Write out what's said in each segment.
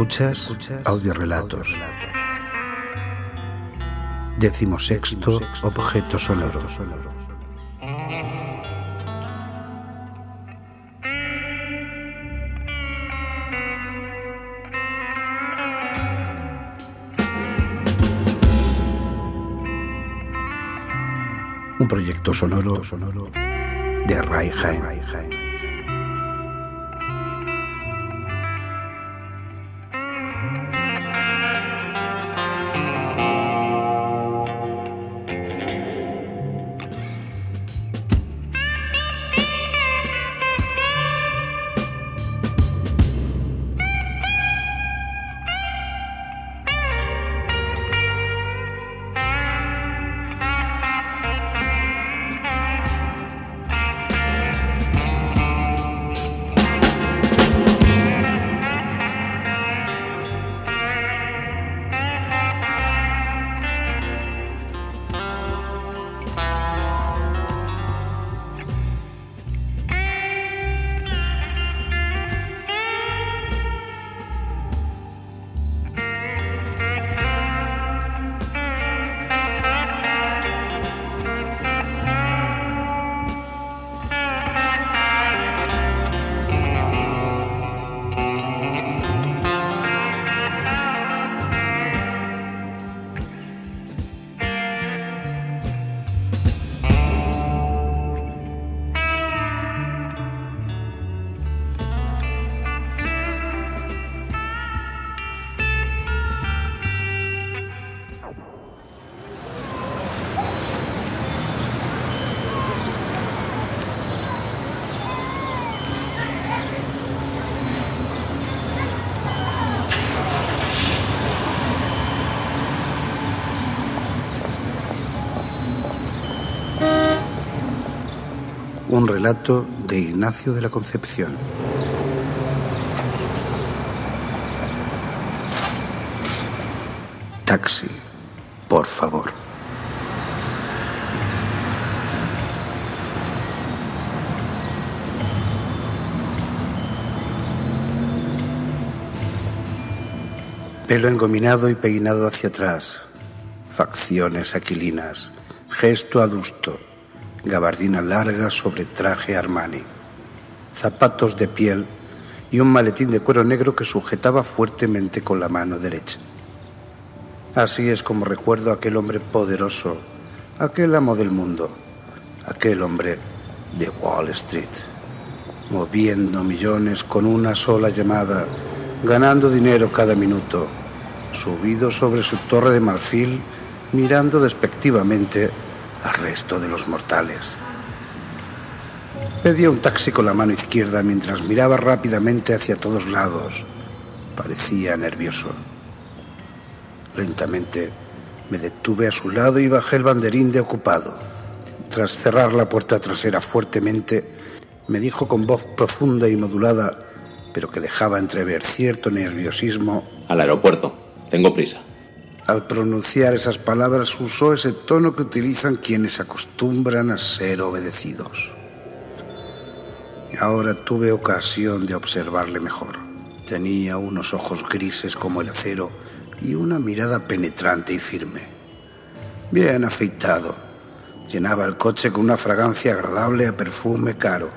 Escuchas audiorelatos. Decimosexto objeto sonoro. Un proyecto sonoro de Rai un relato de Ignacio de la Concepción. Taxi, por favor. Pelo engominado y peinado hacia atrás, facciones aquilinas, gesto adusto gabardina larga sobre traje Armani, zapatos de piel y un maletín de cuero negro que sujetaba fuertemente con la mano derecha. Así es como recuerdo a aquel hombre poderoso, aquel amo del mundo, aquel hombre de Wall Street, moviendo millones con una sola llamada, ganando dinero cada minuto, subido sobre su torre de marfil, mirando despectivamente al resto de los mortales. Pedía un taxi con la mano izquierda mientras miraba rápidamente hacia todos lados. Parecía nervioso. Lentamente me detuve a su lado y bajé el banderín de ocupado. Tras cerrar la puerta trasera fuertemente, me dijo con voz profunda y modulada, pero que dejaba entrever cierto nerviosismo. Al aeropuerto. Tengo prisa. Al pronunciar esas palabras usó ese tono que utilizan quienes acostumbran a ser obedecidos. Ahora tuve ocasión de observarle mejor. Tenía unos ojos grises como el acero y una mirada penetrante y firme. Bien afeitado. Llenaba el coche con una fragancia agradable a perfume caro.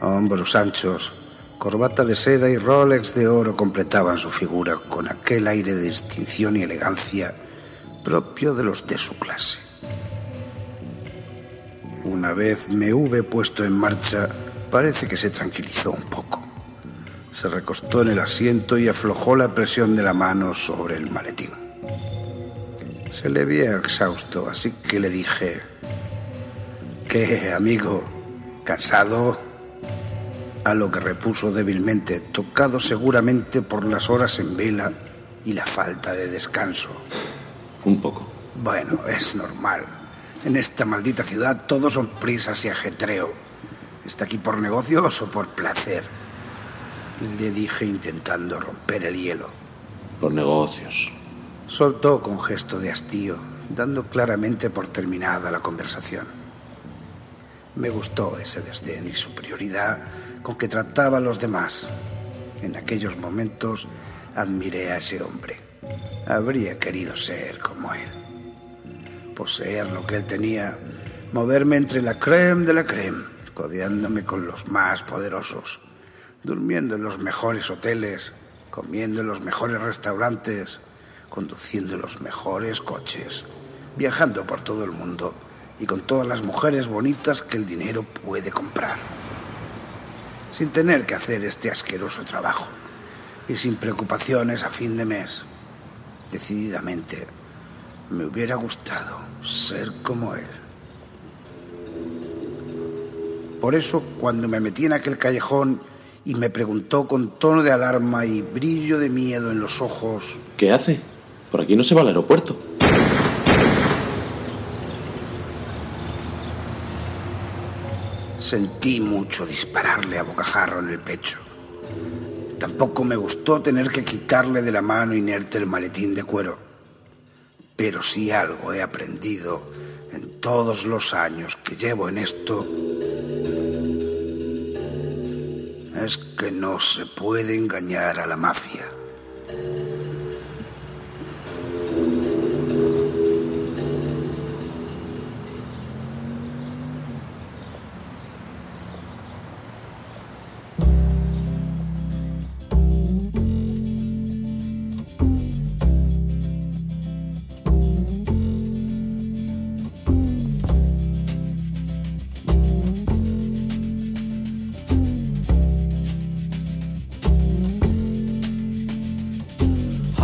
Hombros anchos, Corbata de seda y Rolex de oro completaban su figura con aquel aire de distinción y elegancia propio de los de su clase. Una vez me hube puesto en marcha, parece que se tranquilizó un poco. Se recostó en el asiento y aflojó la presión de la mano sobre el maletín. Se le veía exhausto, así que le dije, ¿qué, amigo? ¿Cansado? A lo que repuso débilmente, tocado seguramente por las horas en vela y la falta de descanso. Un poco. Bueno, es normal. En esta maldita ciudad todos son prisas y ajetreo. ¿Está aquí por negocios o por placer? Le dije intentando romper el hielo. Por negocios. Soltó con gesto de hastío, dando claramente por terminada la conversación. Me gustó ese desdén y superioridad con que trataba a los demás. En aquellos momentos admiré a ese hombre. Habría querido ser como él. Poseer lo que él tenía, moverme entre la creme de la creme, codeándome con los más poderosos, durmiendo en los mejores hoteles, comiendo en los mejores restaurantes, conduciendo los mejores coches, viajando por todo el mundo y con todas las mujeres bonitas que el dinero puede comprar, sin tener que hacer este asqueroso trabajo y sin preocupaciones a fin de mes. Decididamente, me hubiera gustado ser como él. Por eso, cuando me metí en aquel callejón y me preguntó con tono de alarma y brillo de miedo en los ojos, ¿Qué hace? Por aquí no se va al aeropuerto. Sentí mucho dispararle a bocajarro en el pecho. Tampoco me gustó tener que quitarle de la mano inerte el maletín de cuero. Pero si algo he aprendido en todos los años que llevo en esto, es que no se puede engañar a la mafia.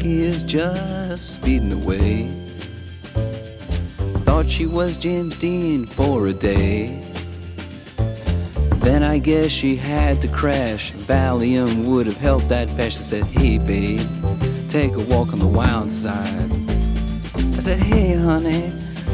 Jackie is just speeding away. Thought she was James Dean for a day. Then I guess she had to crash. Valium would have helped that patch. I said, Hey, babe, take a walk on the wild side. I said, Hey, honey,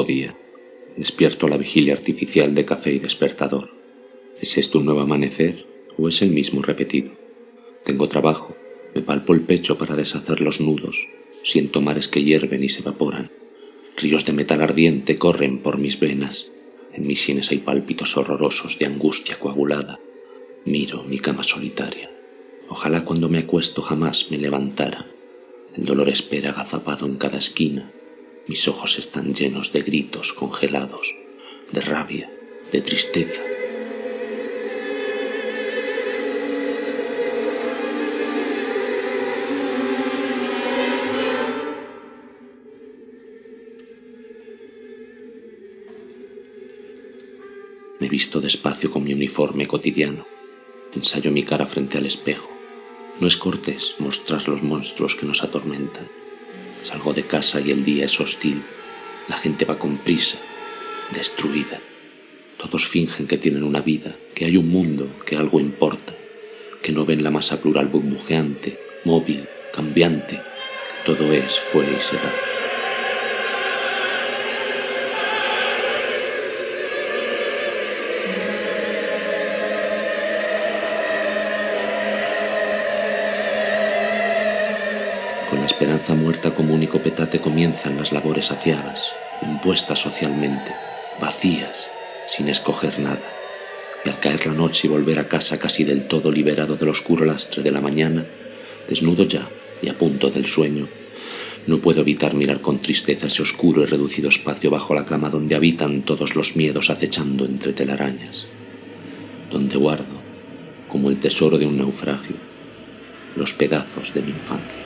Día. Despierto a la vigilia artificial de café y despertador. ¿Es esto un nuevo amanecer o es el mismo repetido? Tengo trabajo, me palpo el pecho para deshacer los nudos, siento mares que hierven y se evaporan. Ríos de metal ardiente corren por mis venas. En mis sienes hay pálpitos horrorosos de angustia coagulada. Miro mi cama solitaria. Ojalá cuando me acuesto jamás me levantara. El dolor espera agazapado en cada esquina mis ojos están llenos de gritos congelados, de rabia, de tristeza. Me visto despacio con mi uniforme cotidiano. Ensayo mi cara frente al espejo. No es cortés mostrar los monstruos que nos atormentan Salgo de casa y el día es hostil. La gente va con prisa, destruida. Todos fingen que tienen una vida, que hay un mundo, que algo importa, que no ven la masa plural burbujeante, móvil, cambiante. Todo es, fue y será. Esperanza muerta como único petate comienzan las labores saciadas, impuestas socialmente, vacías, sin escoger nada. Y al caer la noche y volver a casa casi del todo liberado del oscuro lastre de la mañana, desnudo ya y a punto del sueño, no puedo evitar mirar con tristeza ese oscuro y reducido espacio bajo la cama donde habitan todos los miedos acechando entre telarañas, donde guardo, como el tesoro de un naufragio, los pedazos de mi infancia.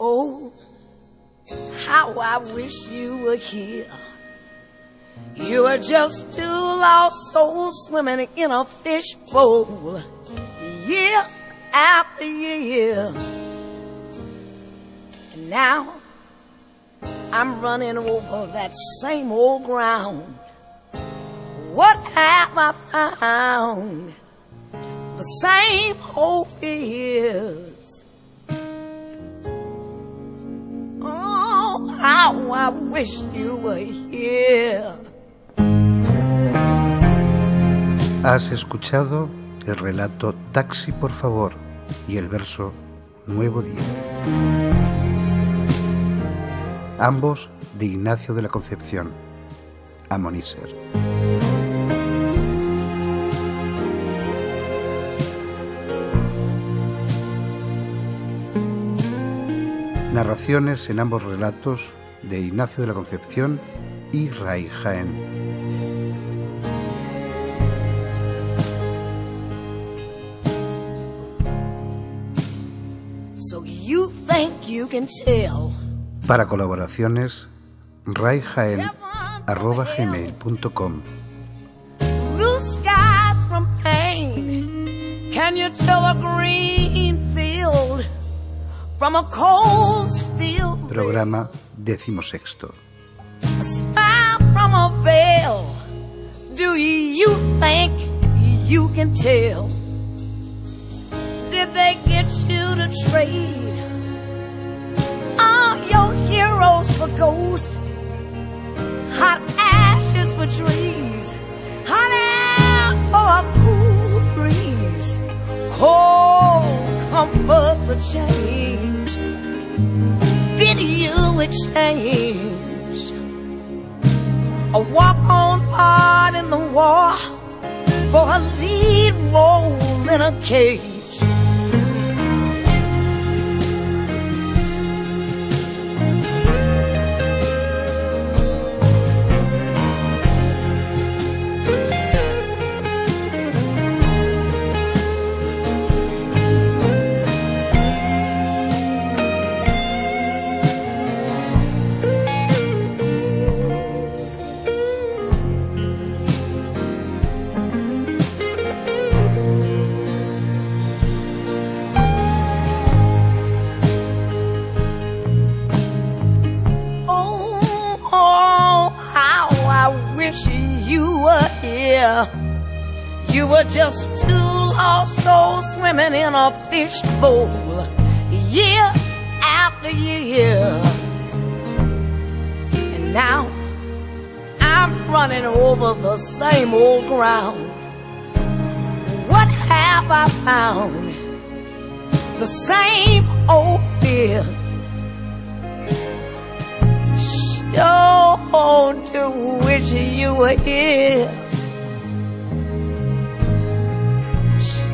Oh, how I wish you were here. You are just two lost souls swimming in a fishbowl, year after year. And now I'm running over that same old ground. What have I found? The same old fears Wish you were here. Has escuchado el relato Taxi por favor y el verso Nuevo Día. Ambos de Ignacio de la Concepción, Amoníser. Narraciones en ambos relatos de Ignacio de la Concepción y Ray Jaén. Para colaboraciones, rayjaen.gmail.com Can you tell a green field from a cold steel Programa decimosexto. Did they get you to trade all your heroes for ghosts? Hot ashes for trees, hot air for a cool breeze, cold comfort for change. Did you? Exchange a walk on part in the war for a lead role in a cage? You were just two lost souls swimming in a fishbowl, year after year. And now I'm running over the same old ground. What have I found? The same old fears. Sure do wish you were here.